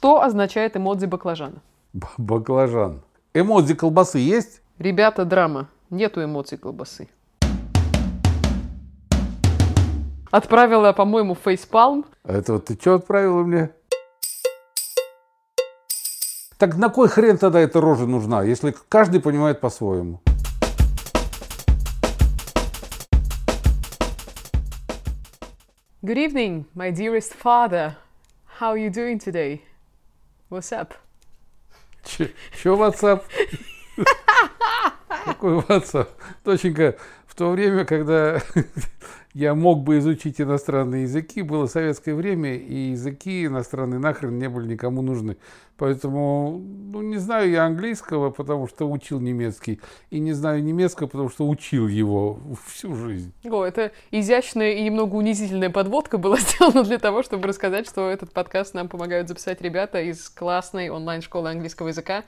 Что означает эмодзи баклажана? Б- Баклажан. Эмодзи колбасы есть? Ребята, драма. Нету эмоций колбасы. Отправила, по-моему, фейспалм. А Это вот ты что отправила мне? Так на кой хрен тогда эта рожа нужна, если каждый понимает по-своему? Good evening, my dearest father. How are you doing today? What's up? Че, чё WhatsApp? Какой WhatsApp? Доченька, в то время, когда я мог бы изучить иностранные языки, было советское время, и языки иностранные нахрен не были никому нужны. Поэтому, ну, не знаю я английского, потому что учил немецкий, и не знаю немецкого, потому что учил его всю жизнь. О, это изящная и немного унизительная подводка была сделана для того, чтобы рассказать, что этот подкаст нам помогают записать ребята из классной онлайн-школы английского языка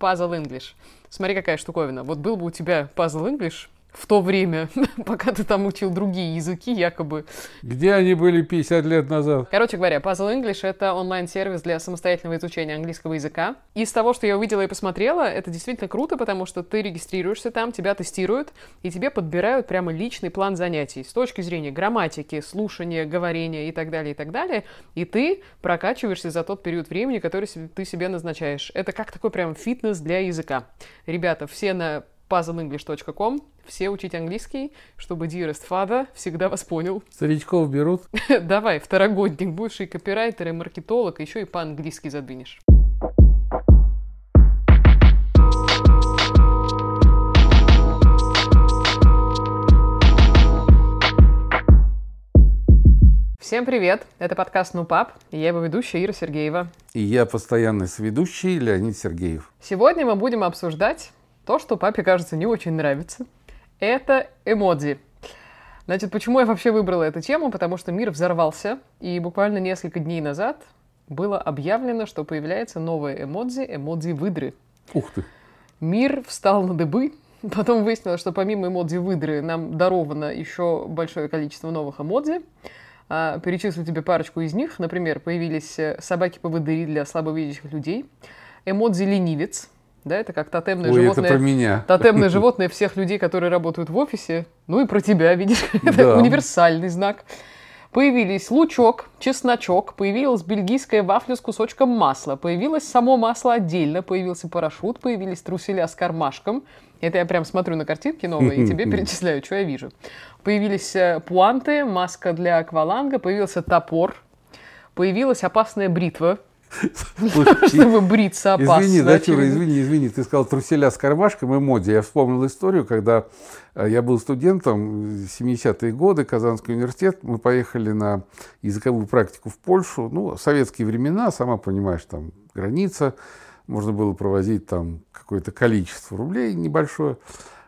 Puzzle English. Смотри, какая штуковина. Вот был бы у тебя Puzzle English в то время, пока ты там учил другие языки, якобы. Где они были 50 лет назад? Короче говоря, Puzzle English — это онлайн-сервис для самостоятельного изучения английского языка. Из того, что я увидела и посмотрела, это действительно круто, потому что ты регистрируешься там, тебя тестируют, и тебе подбирают прямо личный план занятий с точки зрения грамматики, слушания, говорения и так далее, и так далее. И ты прокачиваешься за тот период времени, который ты себе назначаешь. Это как такой прям фитнес для языка. Ребята, все на puzzleenglish.com, все учить английский, чтобы dearest father всегда вас понял. Старичков берут? Давай, второгодник, будешь и копирайтер, и маркетолог, еще и по-английски задвинешь. Всем привет! Это подкаст «Ну, пап», и я его ведущая Ира Сергеева. И я постоянный сведущий Леонид Сергеев. Сегодня мы будем обсуждать то, что папе, кажется, не очень нравится. Это эмодзи. Значит, почему я вообще выбрала эту тему? Потому что мир взорвался, и буквально несколько дней назад было объявлено, что появляется новая эмодзи, эмодзи выдры. Ух ты. Мир встал на дыбы, потом выяснилось, что помимо эмодзи выдры нам даровано еще большое количество новых эмодзи. А, Перечислю тебе парочку из них. Например, появились э, собаки-поводыри для слабовидящих людей, эмодзи ленивец, да, это как тотемное Ой, это животное. про меня. Тотемное животное всех людей, которые работают в офисе. Ну и про тебя, видишь, это универсальный знак. Появились лучок, чесночок, появилась бельгийская вафля с кусочком масла, появилось само масло отдельно, появился парашют, появились труселя с кармашком. Это я прям смотрю на картинки новые и тебе перечисляю, что я вижу. Появились э, пуанты, маска для акваланга, появился топор, появилась опасная бритва, Слушай, чтобы бриться опасно. Извини, да, Чура, очевидно. извини, извини, ты сказал труселя с кармашком и моде. Я вспомнил историю, когда э, я был студентом, э, 70-е годы, Казанский университет, мы поехали на языковую практику в Польшу, ну, советские времена, сама понимаешь, там граница, можно было провозить там какое-то количество рублей небольшое.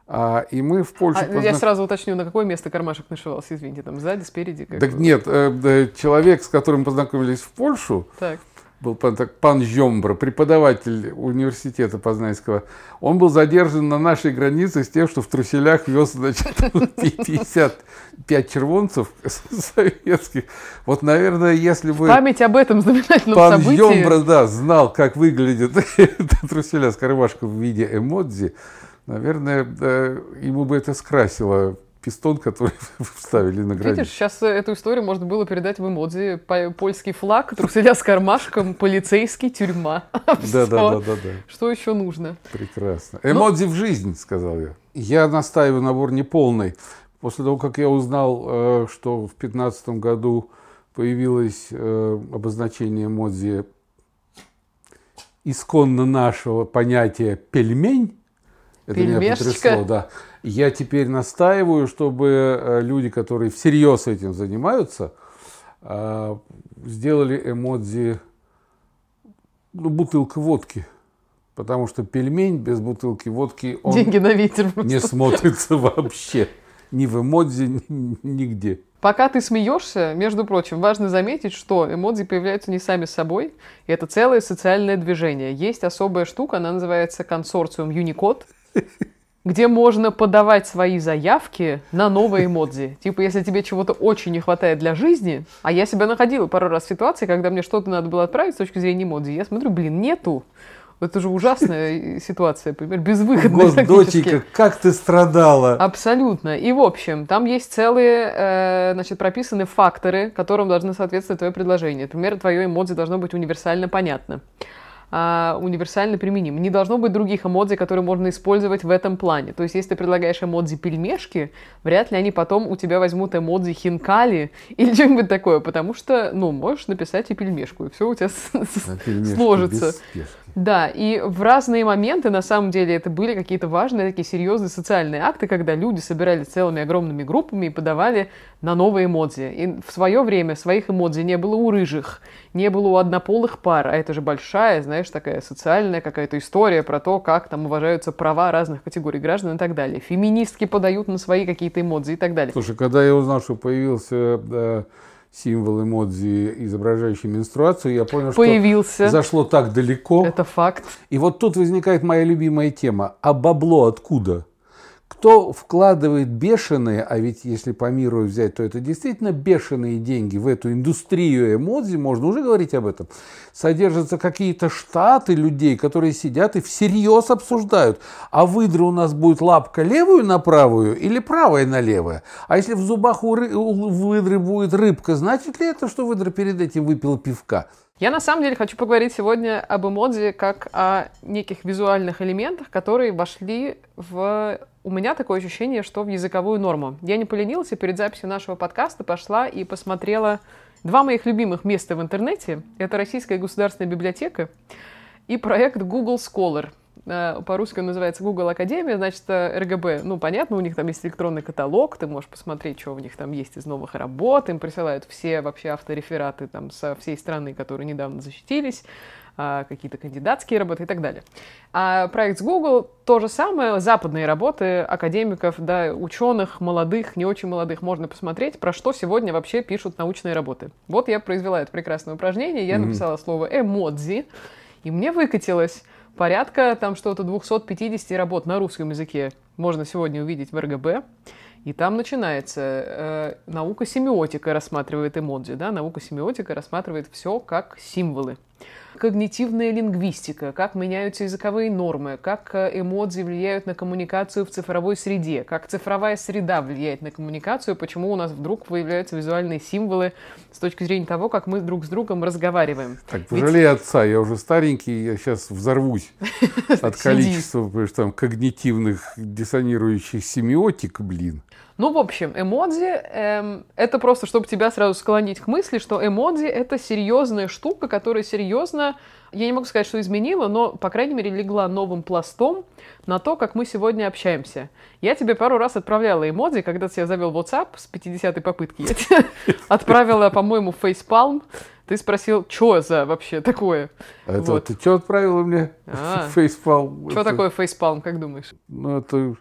А, и мы в Польше... А, я сразу уточню, на какое место кармашек нашивался, извините, там сзади, спереди? Как Так нет, э, человек, с которым познакомились в Польшу, Так. Был пан, пан Жембра, преподаватель университета Познанского, он был задержан на нашей границе с тем, что в труселях вез, значит, 55 червонцев советских. Вот, наверное, если бы Память об этом знаменательном пан событии. Жембра, да, знал, как выглядят труселя с кармашком в виде эмодзи, наверное, ему бы это скрасило пистон, который вставили на границу. Видишь, сейчас э, эту историю можно было передать в эмодзи. По- Польский флаг, труселя с кармашком, полицейский, тюрьма. Да, да, да, да, да. Что еще нужно? Прекрасно. Эмодзи в жизнь, сказал я. Я настаиваю набор неполный. После того, как я узнал, э, что в 2015 году появилось э, обозначение эмодзи исконно нашего понятия пельмень, это меня Пельмешечка. потрясло, да. Я теперь настаиваю, чтобы э, люди, которые всерьез этим занимаются, э, сделали эмодзи ну, бутылка водки. Потому что пельмень без бутылки водки, он Деньги на ветер. не смотрится вообще. Ни в эмодзи, ни- нигде. Пока ты смеешься, между прочим, важно заметить, что эмодзи появляются не сами собой. И это целое социальное движение. Есть особая штука, она называется консорциум Unicode. Где можно подавать свои заявки на новые эмодзи. Типа, если тебе чего-то очень не хватает для жизни, а я себя находила пару раз в ситуации, когда мне что-то надо было отправить с точки зрения эмодзи, я смотрю, блин, нету. Это же ужасная ситуация, например, безвыходная Доченька, как ты страдала. Абсолютно. И, в общем, там есть целые, э, значит, прописаны факторы, которым должны соответствовать твое предложение. Например, твое эмодзи должно быть универсально понятно а, универсально применим. Не должно быть других эмодзи, которые можно использовать в этом плане. То есть, если ты предлагаешь эмодзи пельмешки, вряд ли они потом у тебя возьмут эмодзи хинкали или что-нибудь такое, потому что, ну, можешь написать и пельмешку, и все у тебя сложится. Да, и в разные моменты, на самом деле, это были какие-то важные, такие серьезные социальные акты, когда люди собирались целыми огромными группами и подавали на новые эмодзи. И в свое время своих эмодзи не было у рыжих, не было у однополых пар, а это же большая, знаешь, такая социальная какая-то история про то, как там уважаются права разных категорий граждан и так далее. Феминистки подают на свои какие-то эмодзи и так далее. Слушай, когда я узнал, что появился да, символ эмодзи, изображающий менструацию, я понял, Появился. что зашло так далеко. Это факт. И вот тут возникает моя любимая тема. А бабло откуда? Кто вкладывает бешеные, а ведь если по миру взять, то это действительно бешеные деньги в эту индустрию эмодзи, можно уже говорить об этом, содержатся какие-то штаты людей, которые сидят и всерьез обсуждают, а выдра у нас будет лапка левую на правую или правая на левое? А если в зубах у, ры- у выдры будет рыбка, значит ли это, что выдра перед этим выпила пивка? Я на самом деле хочу поговорить сегодня об эмодзи как о неких визуальных элементах, которые вошли в... У меня такое ощущение, что в языковую норму. Я не поленилась и перед записью нашего подкаста пошла и посмотрела два моих любимых места в интернете. Это Российская государственная библиотека и проект Google Scholar – по-русски он называется Google Академия, значит, э, РГБ, ну, понятно, у них там есть электронный каталог, ты можешь посмотреть, что у них там есть из новых работ, им присылают все вообще авторефераты там со всей страны, которые недавно защитились, а, какие-то кандидатские работы и так далее. А проект с Google то же самое, западные работы академиков, да, ученых, молодых, не очень молодых, можно посмотреть, про что сегодня вообще пишут научные работы. Вот я произвела это прекрасное упражнение, я mm-hmm. написала слово эмодзи, и мне выкатилось порядка там что-то 250 работ на русском языке можно сегодня увидеть в РГБ. И там начинается э, наука семиотика рассматривает эмодзи, да, наука семиотика рассматривает все как символы когнитивная лингвистика, как меняются языковые нормы, как э, эмодзи влияют на коммуникацию в цифровой среде, как цифровая среда влияет на коммуникацию, почему у нас вдруг появляются визуальные символы с точки зрения того, как мы друг с другом разговариваем. Так, пожалей Ведь... отца, я уже старенький, я сейчас взорвусь от количества потому что там когнитивных диссонирующих семиотик, блин. Ну, в общем, эмодзи эм, это просто, чтобы тебя сразу склонить к мысли, что эмодзи это серьезная штука, которая серьезно, я не могу сказать, что изменила, но, по крайней мере, легла новым пластом на то, как мы сегодня общаемся. Я тебе пару раз отправляла эмодзи, когда ты я завел WhatsApp с 50-й попытки. Я тебе отправила, по-моему, фейспалм. Ты спросил, что за вообще такое? Это вот. ты что отправила мне? А, facepalm. Что такое facepalm, как думаешь? Ну, это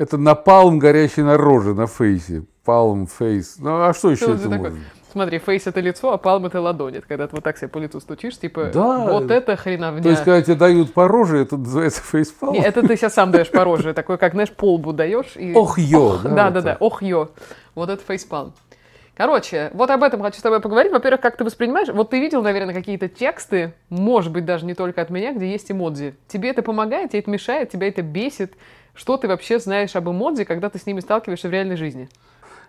это напалм горящий на роже, на фейсе. Palm, face. Ну, а что еще что это может? Смотри, face это лицо, а palm это ладонь. Это когда ты вот так себе по лицу стучишь, типа, да. вот это хреновня. То есть, когда тебе дают по роже, это называется facepalm? Нет, это ты сейчас сам даешь по роже. Такой, как, знаешь, полбу даешь. И... Ох, ё. Ох, да, да, да, ох, ё. Вот это фейспалм. Короче, вот об этом хочу с тобой поговорить. Во-первых, как ты воспринимаешь? Вот ты видел, наверное, какие-то тексты, может быть, даже не только от меня, где есть эмодзи. Тебе это помогает, тебе это мешает, тебя это бесит? Что ты вообще знаешь об эмодзи, когда ты с ними сталкиваешься в реальной жизни?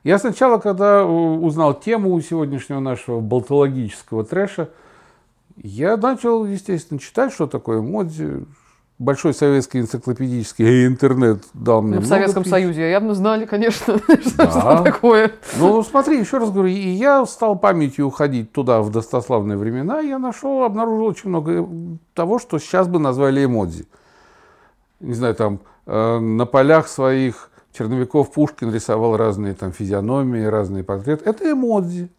Я сначала, когда узнал тему сегодняшнего нашего болтологического трэша, я начал, естественно, читать, что такое эмодзи. Большой советский энциклопедический интернет дал мне ну, В Советском писем. Союзе явно знали, конечно, да. что такое. Ну, смотри, еще раз говорю, и я стал памятью уходить туда, в достославные времена, я нашел, обнаружил очень много того, что сейчас бы назвали эмодзи. Не знаю, там Э, на полях своих черновиков Пушкин рисовал разные там физиономии, разные портреты. Это эмодзи.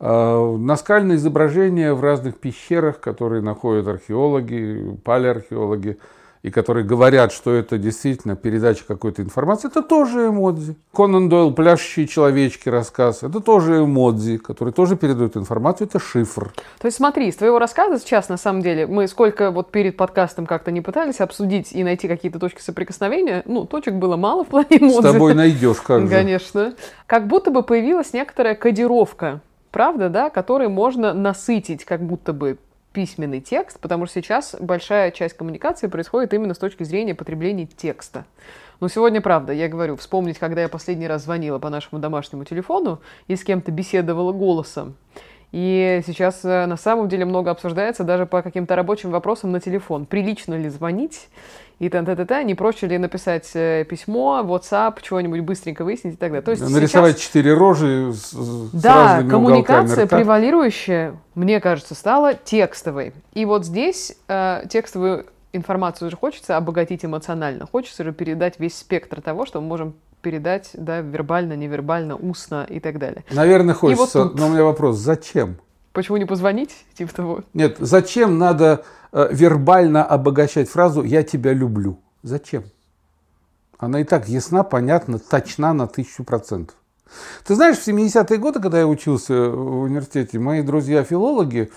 Э, наскальные изображения в разных пещерах, которые находят археологи, палеархеологи, и которые говорят, что это действительно передача какой-то информации, это тоже эмодзи. Конан Дойл «Пляшущие человечки» рассказ, это тоже эмодзи, который тоже передает информацию, это шифр. То есть смотри, из твоего рассказа сейчас, на самом деле, мы сколько вот перед подкастом как-то не пытались обсудить и найти какие-то точки соприкосновения, ну, точек было мало в плане эмодзи. С тобой найдешь, как же. Конечно. Как будто бы появилась некоторая кодировка, правда, да, которой можно насытить как будто бы письменный текст, потому что сейчас большая часть коммуникации происходит именно с точки зрения потребления текста. Но сегодня, правда, я говорю, вспомнить, когда я последний раз звонила по нашему домашнему телефону и с кем-то беседовала голосом. И сейчас э, на самом деле много обсуждается даже по каким-то рабочим вопросам на телефон. Прилично ли звонить? И т т т не проще ли написать э, письмо, WhatsApp, чего-нибудь быстренько выяснить и так далее. То есть Нарисовать сейчас... четыре рожи с, да, с коммуникация превалирующая, мне кажется, стала текстовой. И вот здесь э, текстовую информацию же хочется обогатить эмоционально. Хочется же передать весь спектр того, что мы можем передать да, вербально, невербально, устно и так далее. Наверное, хочется. Вот тут... Но у меня вопрос, зачем? Почему не позвонить? Типа того. Нет, зачем надо э, вербально обогащать фразу «я тебя люблю»? Зачем? Она и так ясна, понятна, точна на тысячу процентов. Ты знаешь, в 70-е годы, когда я учился в университете, мои друзья-филологи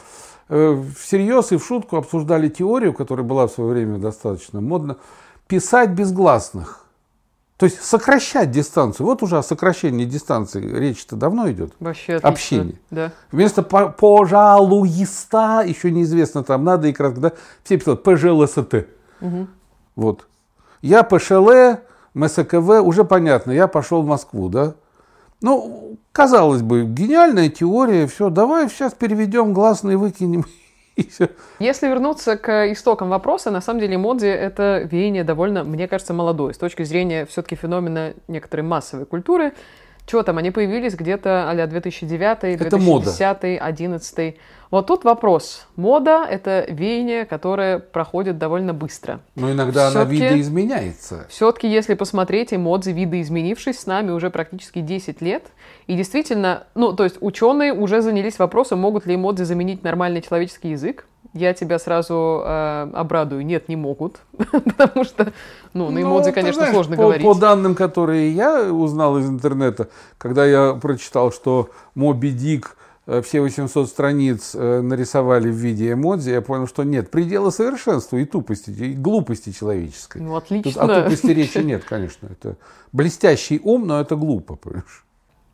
э, всерьез и в шутку обсуждали теорию, которая была в свое время достаточно модна, писать без гласных. То есть сокращать дистанцию. Вот уже о сокращении дистанции речь-то давно идет. Вообще отлично. Общение. Да. Вместо пожалуйста, еще неизвестно там надо и кратко, да, все писали ПЖЛСТ. Угу. Вот. Я ПШЛ, МСКВ, уже понятно, я пошел в Москву, да. Ну, казалось бы, гениальная теория, все, давай сейчас переведем гласные, выкинем Если вернуться к истокам вопроса, на самом деле эмодзи — это веяние довольно, мне кажется, молодое. С точки зрения все-таки феномена некоторой массовой культуры. Чего там, они появились где-то а 2009, 2010, 2011. Вот тут вопрос. Мода – это веяние, которое проходит довольно быстро. Но иногда она видоизменяется. Все-таки, если посмотреть, эмодзи, видоизменившись, с нами уже практически 10 лет. И действительно, ну, то есть ученые уже занялись вопросом, могут ли эмодзи заменить нормальный человеческий язык. Я тебя сразу э, обрадую. Нет, не могут. Потому что, ну, на эмодзи, ну, конечно, знаешь, сложно по, говорить. По данным, которые я узнал из интернета, когда я прочитал, что Моби Дик Э, все 800 страниц э, нарисовали в виде эмодзи, я понял, что нет предела совершенству и тупости, и глупости человеческой. Ну, отлично. Тут о тупости речи нет, конечно. Это блестящий ум, но это глупо, понимаешь?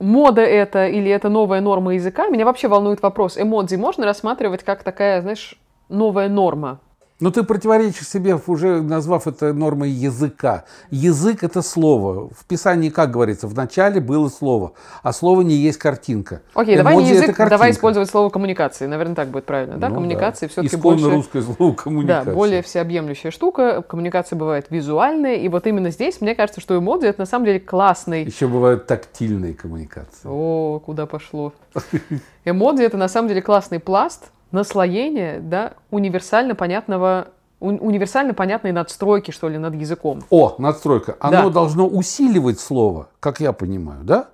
Мода это или это новая норма языка? Меня вообще волнует вопрос. Эмодзи можно рассматривать как такая, знаешь, новая норма? Но ты противоречишь себе, уже назвав это нормой языка. Язык – это слово. В Писании, как говорится, в начале было слово, а слово не есть картинка. Окей, давай не язык, давай использовать слово коммуникации. Наверное, так будет правильно. Да, ну, коммуникации да. все-таки больше... русское слово коммуникация. Да, более всеобъемлющая штука. Коммуникация бывает визуальная. И вот именно здесь, мне кажется, что эмодзи – это на самом деле классный... Еще бывают тактильные коммуникации. О, куда пошло. Эмодзи – это на самом деле классный пласт, наслоение да, универсально понятного универсально понятной надстройки, что ли, над языком. О, надстройка. Оно да. должно усиливать слово, как я понимаю, да?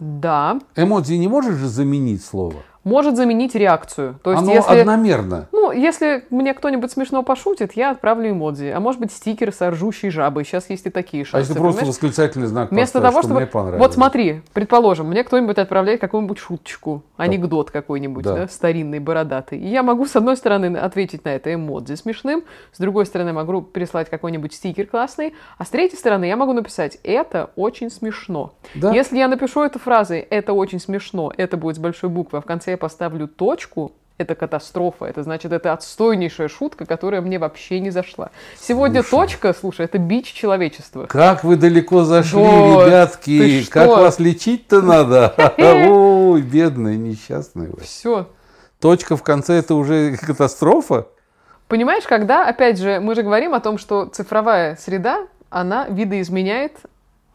Да. Эмодзи не можешь же заменить слово? Может заменить реакцию. То есть, Оно если, одномерно. Ну, если мне кто-нибудь смешно пошутит, я отправлю эмодзи. А может быть, стикер с ржущей жабой. Сейчас есть и такие шансы. А если просто понимаешь? восклицательный знак Вместо того, что чтобы... мне понравилось. Вот смотри, предположим, мне кто-нибудь отправляет какую-нибудь шуточку, анекдот какой-нибудь, да. Да, старинный, бородатый. И я могу, с одной стороны, ответить на это эмодзи смешным, с другой стороны, могу прислать какой-нибудь стикер классный, а с третьей стороны, я могу написать «это очень смешно». Да. Если я напишу эту фразой «это очень смешно», это будет с большой буквы, а в конце я поставлю точку, это катастрофа. Это значит, это отстойнейшая шутка, которая мне вообще не зашла. Сегодня слушай, точка, слушай, это бич человечества. Как вы далеко зашли, вот, ребятки. Как вас лечить-то надо? Ой, бедные, несчастные вы. Все. Точка в конце это уже катастрофа? Понимаешь, когда, опять же, мы же говорим о том, что цифровая среда, она видоизменяет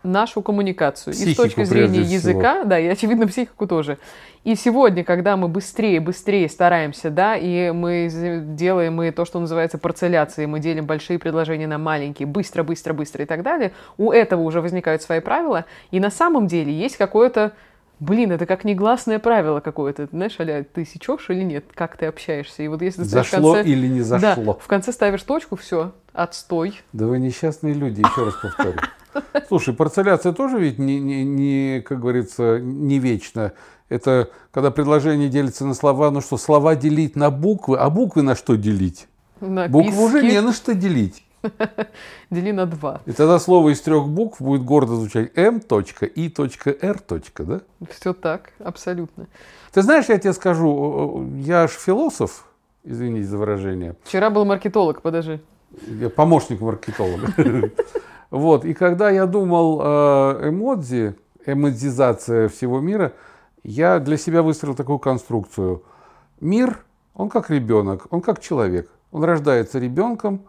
нашу коммуникацию. Психику, и с точки зрения языка, всего. да, и, очевидно, психику тоже. И сегодня, когда мы быстрее, быстрее стараемся, да, и мы делаем мы то, что называется парцеляцией, мы делим большие предложения на маленькие, быстро, быстро, быстро и так далее, у этого уже возникают свои правила, и на самом деле есть какое-то Блин, это как негласное правило какое-то. Знаешь, Аля, ты сечешь или нет? Как ты общаешься? И вот если ты зашло в конце... или не зашло. Да, в конце ставишь точку, все. Отстой. Да вы несчастные люди, еще раз повторю. Слушай, парцеляция тоже ведь не, не, не, как говорится, не вечно. Это когда предложение делится на слова, ну что, слова делить на буквы, а буквы на что делить? На Буквы уже не на что делить. Дели на два. И тогда слово из трех букв будет гордо звучать М. И. Р. да? Все так, абсолютно. Ты знаешь, я тебе скажу, я ж философ, извините за выражение, Вчера был маркетолог, подожди. Я помощник маркетолога. Вот, и когда я думал э, эмодзи, эмодзизация всего мира, я для себя выстроил такую конструкцию. Мир, он как ребенок, он как человек. Он рождается ребенком,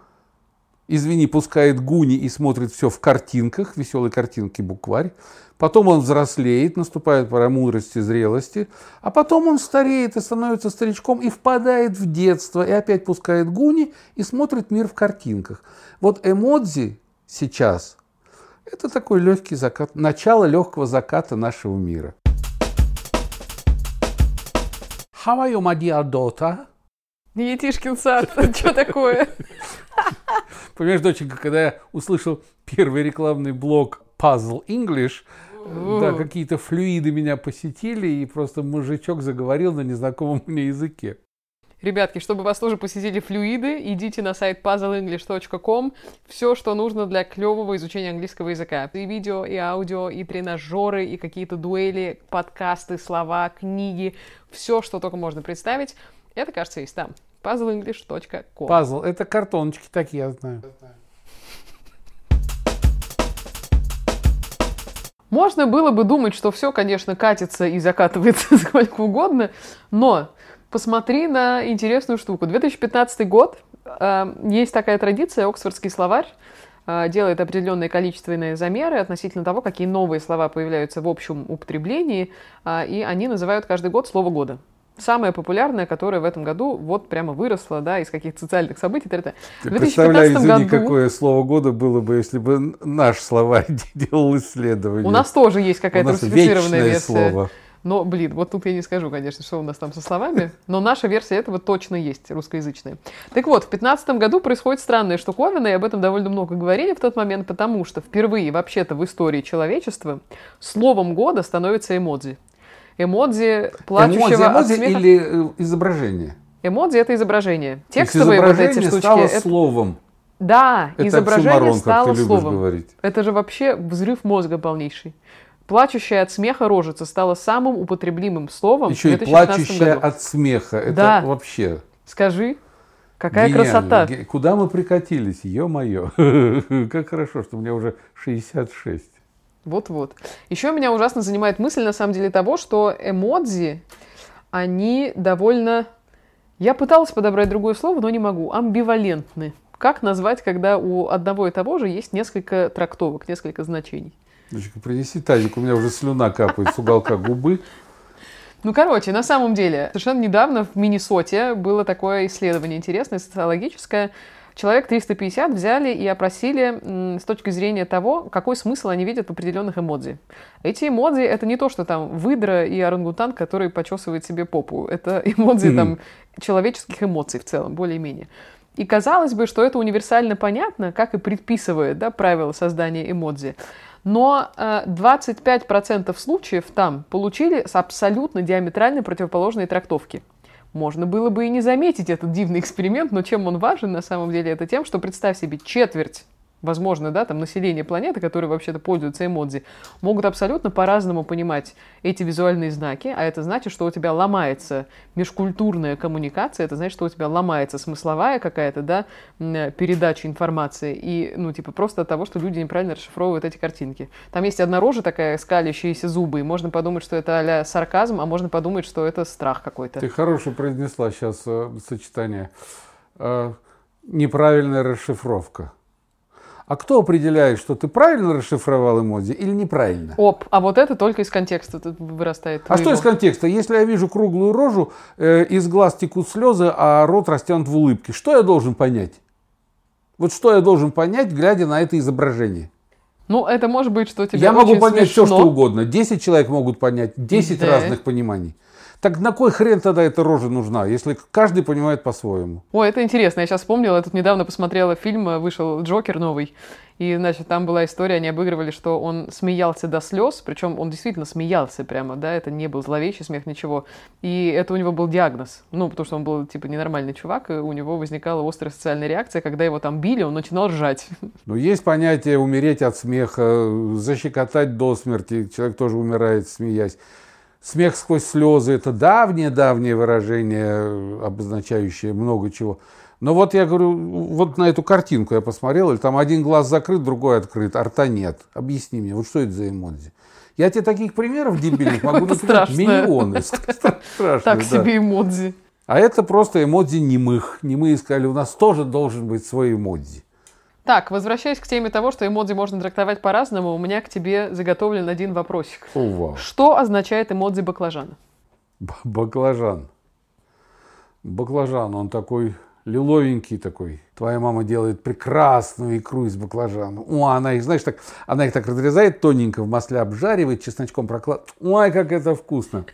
извини, пускает гуни и смотрит все в картинках, веселые картинки, букварь. Потом он взрослеет, наступает пора мудрости, зрелости. А потом он стареет и становится старичком и впадает в детство. И опять пускает гуни и смотрит мир в картинках. Вот эмодзи сейчас – это такой легкий закат, начало легкого заката нашего мира. How are you, my dear daughter? Етишкин сад, что такое? Понимаешь, доченька, когда я услышал первый рекламный блог Puzzle English, да, какие-то флюиды меня посетили, и просто мужичок заговорил на незнакомом мне языке. Ребятки, чтобы вас тоже посетили флюиды, идите на сайт puzzleenglish.com. Все, что нужно для клевого изучения английского языка. И видео, и аудио, и тренажеры, и какие-то дуэли, подкасты, слова, книги. Все, что только можно представить. Это, кажется, есть там. puzzleenglish.com. Пазл, это картоночки такие, я знаю. Можно было бы думать, что все, конечно, катится и закатывается сколько угодно, но посмотри на интересную штуку. 2015 год, э, есть такая традиция, Оксфордский словарь э, делает определенные количественные замеры относительно того, какие новые слова появляются в общем употреблении, э, и они называют каждый год слово года. Самое популярное, которое в этом году вот прямо выросло, да, из каких-то социальных событий. т.д. Ты В представляешь, 2015 извини, году какое слово года было бы, если бы наш словарь делал исследование. у нас тоже есть какая-то русифицированная версия. слово. Но, блин, вот тут я не скажу, конечно, что у нас там со словами, но наша версия этого точно есть, русскоязычная. Так вот, в 2015 году происходит странная штуковина, и об этом довольно много говорили в тот момент, потому что впервые вообще-то в истории человечества словом года становится эмодзи. Эмодзи плачущего Эмодзи, от эмодзи смеха. или э, изображение? Эмодзи — это изображение. Текстовые вот эти изображение штучки. стало это- словом. Да, Это изображение оксюморон, как стало ты любишь словом. говорить. Это же вообще взрыв мозга полнейший. Плачущая от смеха рожица стала самым употребимым словом Еще в и 2015 плачущая году. от смеха. Это Да. вообще Скажи, какая гениально. красота. Ге- Куда мы прикатились? Ё-моё. Как хорошо, что мне уже 66. Вот-вот. Еще меня ужасно занимает мысль, на самом деле, того, что эмодзи, они довольно... Я пыталась подобрать другое слово, но не могу. Амбивалентны. Как назвать, когда у одного и того же есть несколько трактовок, несколько значений? Дочка, принеси тазик, у меня уже слюна капает с уголка губы. Ну, короче, на самом деле, совершенно недавно в Миннесоте было такое исследование интересное, социологическое. Человек 350 взяли и опросили с точки зрения того, какой смысл они видят в определенных эмодзи. Эти эмодзи — это не то, что там выдра и орангутан, который почесывает себе попу. Это эмодзи Мгм. там человеческих эмоций в целом, более-менее. И казалось бы, что это универсально понятно, как и предписывает да, правила создания эмодзи. Но э, 25% случаев там получили абсолютно диаметрально противоположные трактовки. Можно было бы и не заметить этот дивный эксперимент, но чем он важен на самом деле, это тем, что представь себе четверть возможно, да, там население планеты, которые вообще-то пользуются эмодзи, могут абсолютно по-разному понимать эти визуальные знаки, а это значит, что у тебя ломается межкультурная коммуникация, это значит, что у тебя ломается смысловая какая-то, да, э, передача информации, и, ну, типа, просто от того, что люди неправильно расшифровывают эти картинки. Там есть одна рожа такая, скалящиеся зубы, и можно подумать, что это а сарказм, а можно подумать, что это страх какой-то. Ты хорошо произнесла сейчас э, сочетание. Э, неправильная расшифровка. А кто определяет, что ты правильно расшифровал эмодзи или неправильно? Оп, а вот это только из контекста тут вырастает. А что из контекста? Если я вижу круглую рожу, э, из глаз текут слезы, а рот растянут в улыбке, что я должен понять? Вот что я должен понять, глядя на это изображение? Ну, это может быть, что тебе я могу понять все, смешно. что угодно. 10 человек могут понять 10 Да. разных пониманий. Так на кой хрен тогда эта рожа нужна, если каждый понимает по-своему? Ой, это интересно. Я сейчас вспомнила, я тут недавно посмотрела фильм, э, вышел Джокер новый. И, значит, там была история, они обыгрывали, что он смеялся до слез, причем он действительно смеялся прямо, да, это не был зловещий смех, ничего. И это у него был диагноз, ну, потому что он был, типа, ненормальный чувак, и у него возникала острая социальная реакция, когда его там били, он начинал ржать. Ну, есть понятие умереть от смеха, защекотать до смерти, человек тоже умирает, смеясь. Смех сквозь слезы – это давнее-давнее выражение, обозначающее много чего. Но вот я говорю, вот на эту картинку я посмотрел, и там один глаз закрыт, другой открыт, а рта нет. Объясни мне, вот что это за эмодзи? Я тебе таких примеров дебильных могу написать миллионы. Так себе эмодзи. А это просто эмодзи немых. Немые сказали, у нас тоже должен быть свой эмодзи. Так, возвращаясь к теме того, что эмодзи можно трактовать по-разному, у меня к тебе заготовлен один вопросик. О, вау. Что означает эмодзи баклажана? Баклажан. Баклажан, он такой лиловенький такой. Твоя мама делает прекрасную икру из баклажана. О, она их, знаешь, так, она их так разрезает тоненько, в масле обжаривает, чесночком прокладывает. Ой, как это вкусно.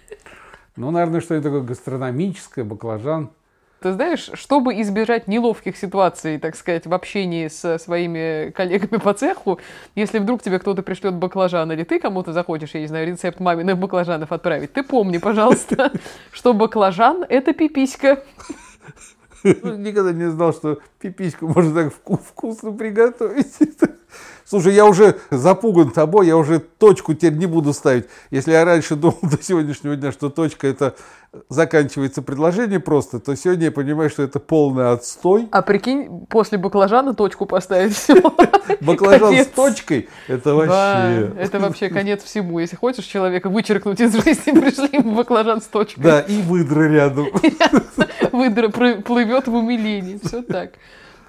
Ну, наверное, что это такое гастрономическое, баклажан. Ты знаешь, чтобы избежать неловких ситуаций, так сказать, в общении со своими коллегами по цеху, если вдруг тебе кто-то пришлет баклажан, или ты кому-то захочешь, я не знаю, рецепт маминых баклажанов отправить, ты помни, пожалуйста, что баклажан – это пиписька. Никогда не знал, что пипиську можно так вкусно приготовить. Слушай, я уже запуган тобой, я уже точку теперь не буду ставить. Если я раньше думал до сегодняшнего дня, что точка это заканчивается предложение просто, то сегодня я понимаю, что это полный отстой. А прикинь, после баклажана точку поставить все. Баклажан с точкой, это вообще... Это вообще конец всему. Если хочешь человека вычеркнуть из жизни, пришли ему баклажан с точкой. Да, и выдра рядом. Выдра плывет в умилении. Все так.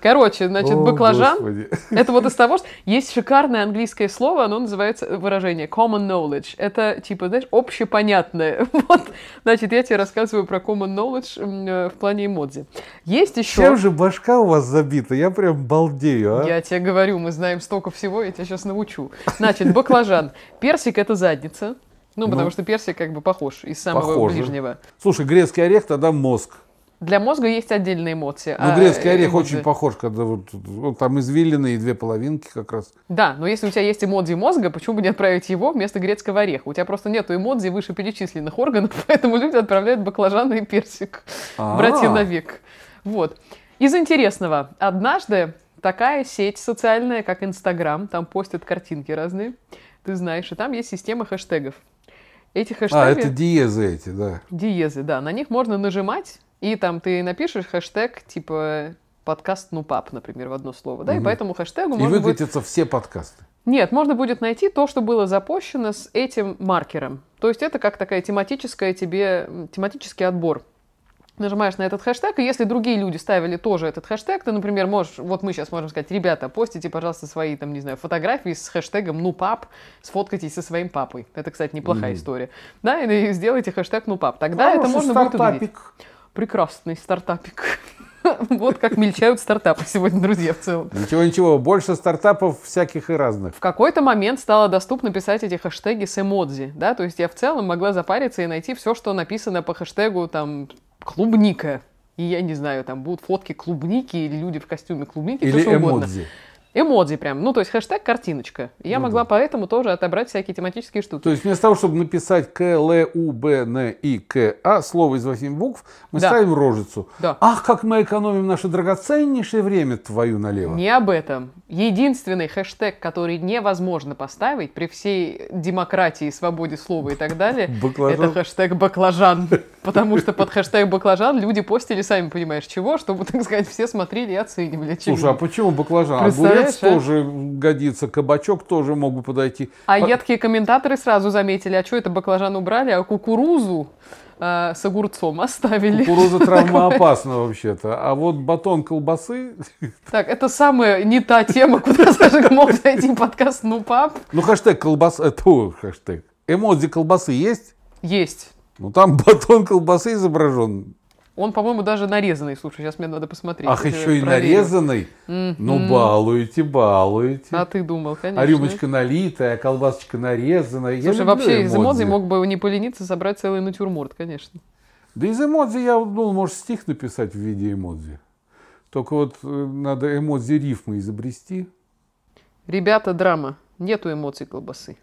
Короче, значит, О, баклажан, Господи. это вот из того, что есть шикарное английское слово, оно называется выражение common knowledge. Это, типа, знаешь, общепонятное. Вот, значит, я тебе рассказываю про common knowledge э, в плане эмодзи. Есть еще... Чем же башка у вас забита? Я прям балдею, а? Я тебе говорю, мы знаем столько всего, я тебя сейчас научу. Значит, баклажан. Персик — это задница. Ну, потому ну, что персик как бы похож из самого похоже. ближнего. Слушай, грецкий орех тогда мозг. Для мозга есть отдельные эмоции. Ну, грецкий а, орех эмодзи... очень похож, когда вот, вот там извилины и две половинки как раз. Да, но если у тебя есть эмодзи мозга, почему бы не отправить его вместо грецкого ореха? У тебя просто нет эмодзи вышеперечисленных органов, поэтому люди отправляют баклажаны и персик. А-а-а. Братья навек. Вот. Из интересного. Однажды такая сеть социальная, как Инстаграм, там постят картинки разные, ты знаешь, и там есть система хэштегов. Эти хэштеги... А, это диезы эти, да. Диезы, да. На них можно нажимать, и там ты напишешь хэштег типа подкаст ну пап, например, в одно слово, да, угу. и по этому хэштегу и можно выкатятся будет... все подкасты. Нет, можно будет найти то, что было запущено с этим маркером. То есть это как такая тематическая тебе, тематический отбор. Нажимаешь на этот хэштег, и если другие люди ставили тоже этот хэштег, ты, например, можешь, вот мы сейчас можем сказать, ребята, постите, пожалуйста, свои, там, не знаю, фотографии с хэштегом «ну пап», сфоткайтесь со своим папой. Это, кстати, неплохая mm. история. Да, и сделайте хэштег «ну пап». Тогда Хороший это можно стартапик. будет увидеть прекрасный стартапик. Вот как мельчают стартапы сегодня, друзья, в целом. Ничего, ничего, больше стартапов всяких и разных. В какой-то момент стало доступно писать эти хэштеги с эмодзи, да, то есть я в целом могла запариться и найти все, что написано по хэштегу там клубника. И я не знаю, там будут фотки клубники или люди в костюме клубники, или все что угодно. Эмодзи. Прям, ну то есть хэштег картиночка. Я ну, могла да. поэтому тоже отобрать всякие тематические штуки. То есть вместо того, чтобы написать К, Л, У, Б, Н, И, К, А, слово из восьми букв, мы да. ставим рожицу. Да. Ах, как мы экономим наше драгоценнейшее время твою налево. Не об этом. Единственный хэштег, который невозможно поставить при всей демократии, свободе слова и так далее, это хэштег баклажан. Потому что под хэштег баклажан люди постили, сами понимаешь, чего, чтобы, так сказать, все смотрели и оценивали. Слушай, а почему баклажан? Огурец а? тоже годится, кабачок тоже могут подойти. А По... едкие комментаторы сразу заметили, а что это баклажан убрали, а кукурузу э, с огурцом оставили. Кукуруза травмоопасна вообще-то. А вот батон колбасы... Так, это самая не та тема, куда, скажем, мог зайти подкаст «Ну, пап». Ну, хэштег колбаса... Это хэштег. Эмодзи колбасы есть? Есть. Ну, там батон колбасы изображен. Он, по-моему, даже нарезанный. Слушай, сейчас мне надо посмотреть. Ах, еще и проверю. нарезанный? Ну, балуете, балуете. А ты думал, конечно. А рюмочка налитая, а колбасочка нарезанная. Слушай, вообще из эмодзи эмодзи. мог бы не полениться собрать целый натюрморт, конечно. Да из эмодзи я думал, может, стих написать в виде эмодзи. Только вот э, надо эмодзи рифмы изобрести. Ребята, драма. Нету эмоций колбасы.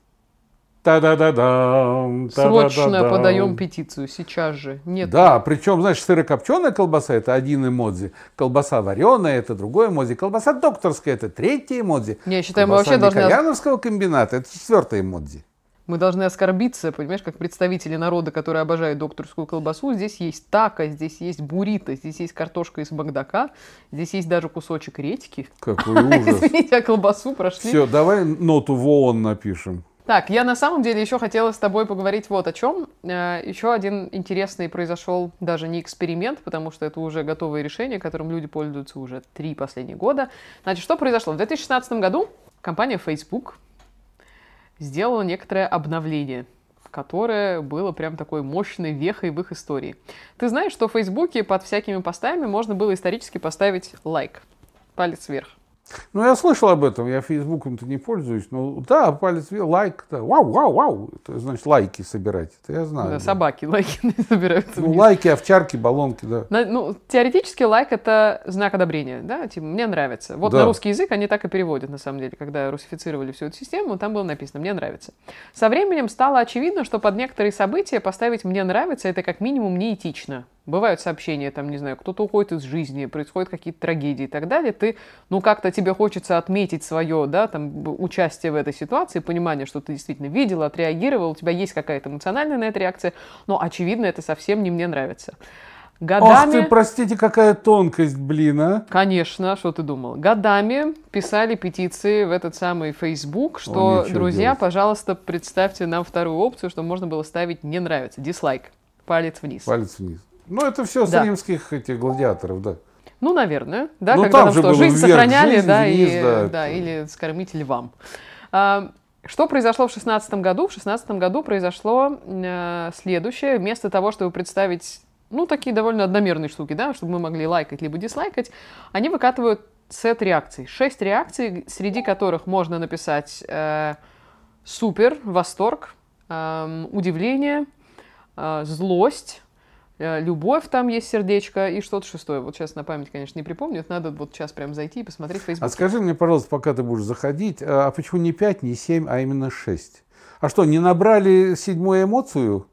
Та-да-да-дам, Срочно подаем петицию, сейчас же. Нет. Да, причем, знаешь, сырокопченая колбаса – это один эмодзи. Колбаса вареная – это другой эмодзи. Колбаса докторская – это третий эмодзи. Не, я считаю, мы Колбаса вообще должны, Микояновского комбината – это четвертый эмодзи. мы должны оскорбиться, понимаешь, как представители народа, которые обожают докторскую колбасу. Здесь есть тако, здесь есть буррито, здесь есть картошка из Макдака, здесь есть даже кусочек редьки. Какой ужас. Извините, а колбасу прошли. Все, давай ноту в ООН напишем. Так, я на самом деле еще хотела с тобой поговорить вот о чем. Э, Еще один интересный произошел даже не эксперимент, потому что это уже готовое решение, которым люди пользуются уже три последних года. Значит, что произошло? В 2016 году компания Facebook сделала некоторое обновление, которое было прям такой мощной вехой в их истории. Ты знаешь, что в Фейсбуке под всякими постами можно было исторически поставить лайк, палец вверх. Ну, я слышал об этом, я Фейсбуком-то не пользуюсь. Ну, да, палец вверх, лайк, да. Вау, вау, вау. Это значит лайки собирать. Это я знаю. Да, да. собаки лайки собираются Ну, вниз. лайки, овчарки, баллонки, да. На- ну, теоретически лайк это знак одобрения, да, типа мне нравится. Вот Да. на русский язык они так и переводят, на самом деле, когда русифицировали всю эту систему, там было написано «мне нравится». Со временем стало очевидно, что под некоторые события поставить «мне нравится» это как минимум неэтично. Бывают сообщения, там, не знаю, кто-то уходит из жизни, происходят какие-то трагедии и так далее. Ты, ну, как-то тебе хочется отметить свое, да, там, участие в этой ситуации, понимание, что ты действительно видел, отреагировал, у тебя есть какая-то эмоциональная на это реакция, но, очевидно, это совсем не мне нравится. Годами... ты, простите, какая тонкость, блин, а. Конечно, что ты думал? Годами писали петиции в этот самый Facebook, что, О, друзья, делать. пожалуйста, представьте нам вторую опцию, что можно было ставить «не нравится», дизлайк, палец вниз. Палец вниз. Ну, это все с Да. римских этих гладиаторов, да. Ну, наверное, да, Ну, когда там там что, жизнь вверх, сохраняли, жизнь, да, вниз, и, да, да, это- или скормить львам. А, Что произошло в шестнадцатом году? В шестнадцатом году произошло э, следующее. Вместо того, чтобы представить, ну, такие довольно одномерные штуки, да, чтобы мы могли лайкать либо дизлайкать, они выкатывают сет реакций. Шесть реакций, среди которых можно написать э, супер, восторг, эм, удивление, э, злость, э, любовь, там есть сердечко и что-то шестое. Вот сейчас на память, конечно, не припомню. Это надо вот сейчас прям зайти и посмотреть в Facebook. А скажи мне, пожалуйста, пока ты будешь заходить, а почему не 5, не 7, а именно 6? А что, не набрали седьмую эмоцию?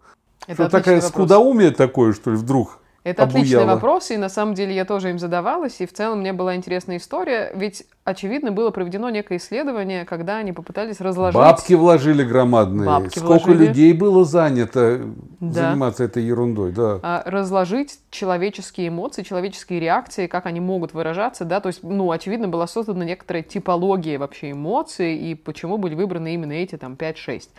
Это что такая вопрос. скудоумие такое, что ли, вдруг? Это отличный обуяло? вопрос, и на самом деле я тоже им задавалась, и в целом мне была интересная история, ведь, очевидно, было проведено некое исследование, когда они попытались разложить... Бабки вложили громадные. Бабки Сколько вложили. людей было занято Да. заниматься этой ерундой, да. а, разложить человеческие эмоции, человеческие реакции, как они могут выражаться, да, то есть, ну, очевидно, была создана некоторая типология вообще эмоций, и почему были выбраны именно эти, там, 5-6.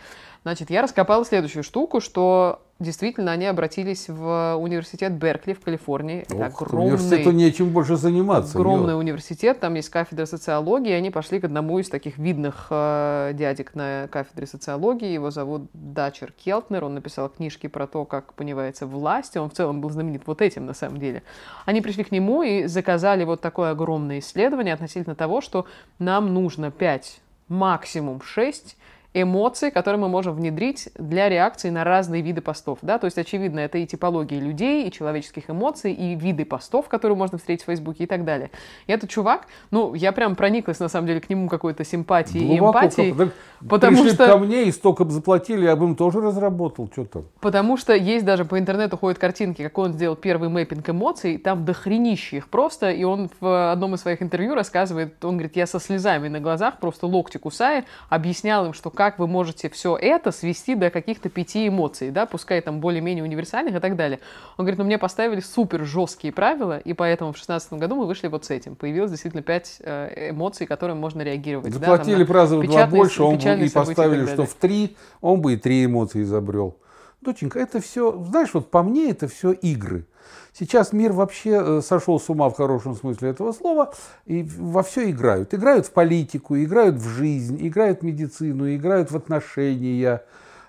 Значит, я раскопала следующую штуку, что действительно они обратились в университет Беркли в Калифорнии. Это Ох, огромный, университету нечем больше заниматься. огромный ё. университет, там есть кафедра социологии, и они пошли к одному из таких видных э, дядек на кафедре социологии, его зовут Дачер Келтнер, он написал книжки про то, как понимается власть, он в целом был знаменит вот этим на самом деле. Они пришли к нему и заказали вот такое огромное исследование относительно того, что нам нужно 5, максимум 6 эмоций, которые мы можем внедрить для реакции на разные виды постов. Да? То есть, очевидно, это и типология людей, и человеческих эмоций, и виды постов, которые можно встретить в Фейсбуке и так далее. И этот чувак, ну, я прям прониклась, на самом деле, к нему какой-то симпатией Глубоко и эмпатией. так потому пришли что- ко мне и столько бы заплатили, я бы им тоже разработал. Что там? Потому что есть даже по интернету ходят картинки, как он сделал первый мэппинг эмоций, там дохренище их просто, и он в одном из своих интервью рассказывает, он говорит, я со слезами на глазах, просто локти кусая, объяснял им, что как вы можете все это свести до каких-то пяти эмоций, да, пускай там более-менее универсальных и так далее. Он говорит, ну мне поставили супер жесткие правила, и поэтому в шестнадцатом году мы вышли вот с этим. Появилось действительно пять э, эмоций, которыми можно реагировать. да, там Заплатили раза в два больше, он бы и поставили, так что в три, он бы и три эмоции изобрел. Доченька, это все, знаешь, вот по мне это все игры. Сейчас мир вообще э, сошел с ума в хорошем смысле этого слова, и во все играют. Играют в политику, играют в жизнь, играют в медицину, играют в отношения.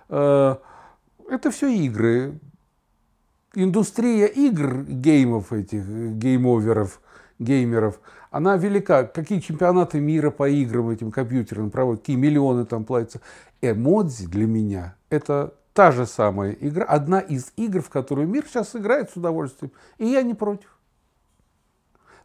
Э, Это все игры. индустрия игр, геймов этих, геймоверов, геймеров, она велика. Какие чемпионаты мира по играм этим компьютерным проводят, какие миллионы там платятся. Эмодзи для меня – это та же самая игра, одна из игр, в которую мир сейчас играет с удовольствием. И я не против.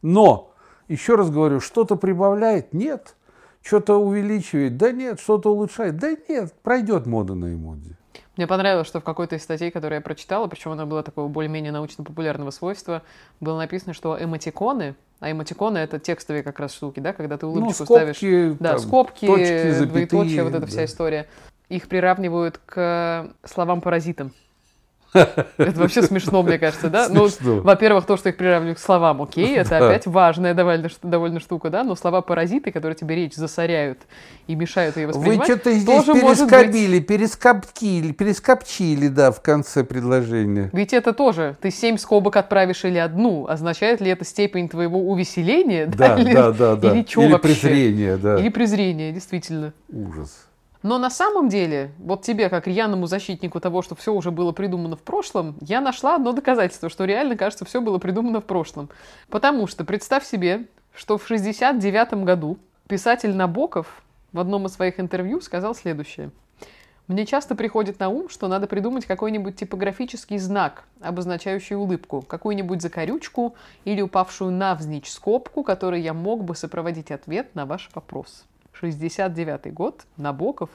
Но, еще раз говорю, что-то прибавляет? Нет. Что-то увеличивает? Да нет. Что-то улучшает? Да нет. Пройдет мода на эмодзи. Мне понравилось, что в какой-то из статей, которую я прочитала, причем она была такого более-менее научно-популярного свойства, было написано, что эмотиконы, а эмотиконы это текстовые как раз штуки, да, когда ты улыбочку ну, скобки, ставишь. Да, там, скобки, точки, запятые, двоеточие, вот эта да. вся история. Их приравнивают к словам-паразитам. Это вообще смешно, мне кажется, да? Ну, Смешно. во-первых, то, что их приравнивают к словам, окей, это Да. опять важная довольно, довольно штука, да? Но слова-паразиты, которые тебе речь засоряют и мешают ее Вы воспринимать, что-то здесь может быть. перескобили, перескоптили, перескопчили, да, в конце предложения. Ведь это тоже, ты семь скобок отправишь или одну, означает ли это степень твоего увеселения? Да, или, да, да, да. Или чё Или вообще? презрение, да. Или презрение, действительно. Ужас. Но на самом деле, вот тебе, как рьяному защитнику того, что все уже было придумано в прошлом, я нашла одно доказательство, что реально, кажется, все было придумано в прошлом. Потому что представь себе, что в 69 году писатель Набоков в одном из своих интервью сказал следующее. Мне часто приходит на ум, что надо придумать какой-нибудь типографический знак, обозначающий улыбку, какую-нибудь закорючку или упавшую навзничь скобку, которой я мог бы сопроводить ответ на ваш вопрос. 69 год, Набоков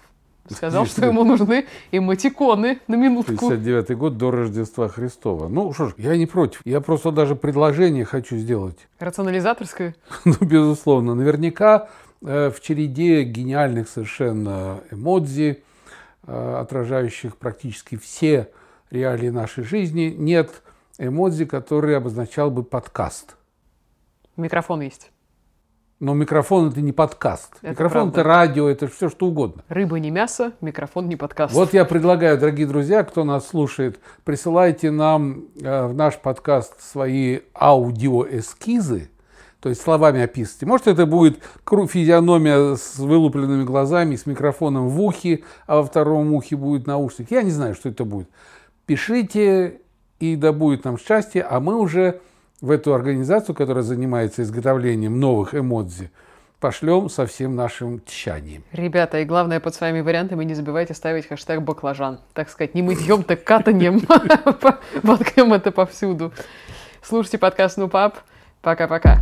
сказал, что ему нужны эмотиконы на минутку. 59 год до Рождества Христова. Ну что ж, я не против. Я просто даже предложение хочу сделать. Рационализаторское. Ну, безусловно. Наверняка э, в череде гениальных совершенно эмодзи, э, отражающих практически все реалии нашей жизни, нет эмодзи, который обозначал бы подкаст. Микрофон есть. Но микрофон это не подкаст. Это микрофон правда. это радио, это все что угодно. Рыба не мясо, микрофон не подкаст. Вот я предлагаю, дорогие друзья, кто нас слушает, присылайте нам э, в наш подкаст свои аудиоэскизы, то есть словами описывайте. Может, это будет физиономия с вылупленными глазами, с микрофоном в ухе, а во втором ухе будет наушник. Я не знаю, что это будет. Пишите, и да будет нам счастье, а мы уже в эту организацию, которая занимается изготовлением новых эмодзи, пошлем со всем нашим тщанием. Ребята, и главное, под своими вариантами не забывайте ставить хэштег баклажан. Так сказать, не мытьем, так катанием. Воткнем это повсюду. Слушайте подкаст «Ну, пап». Пока-пока.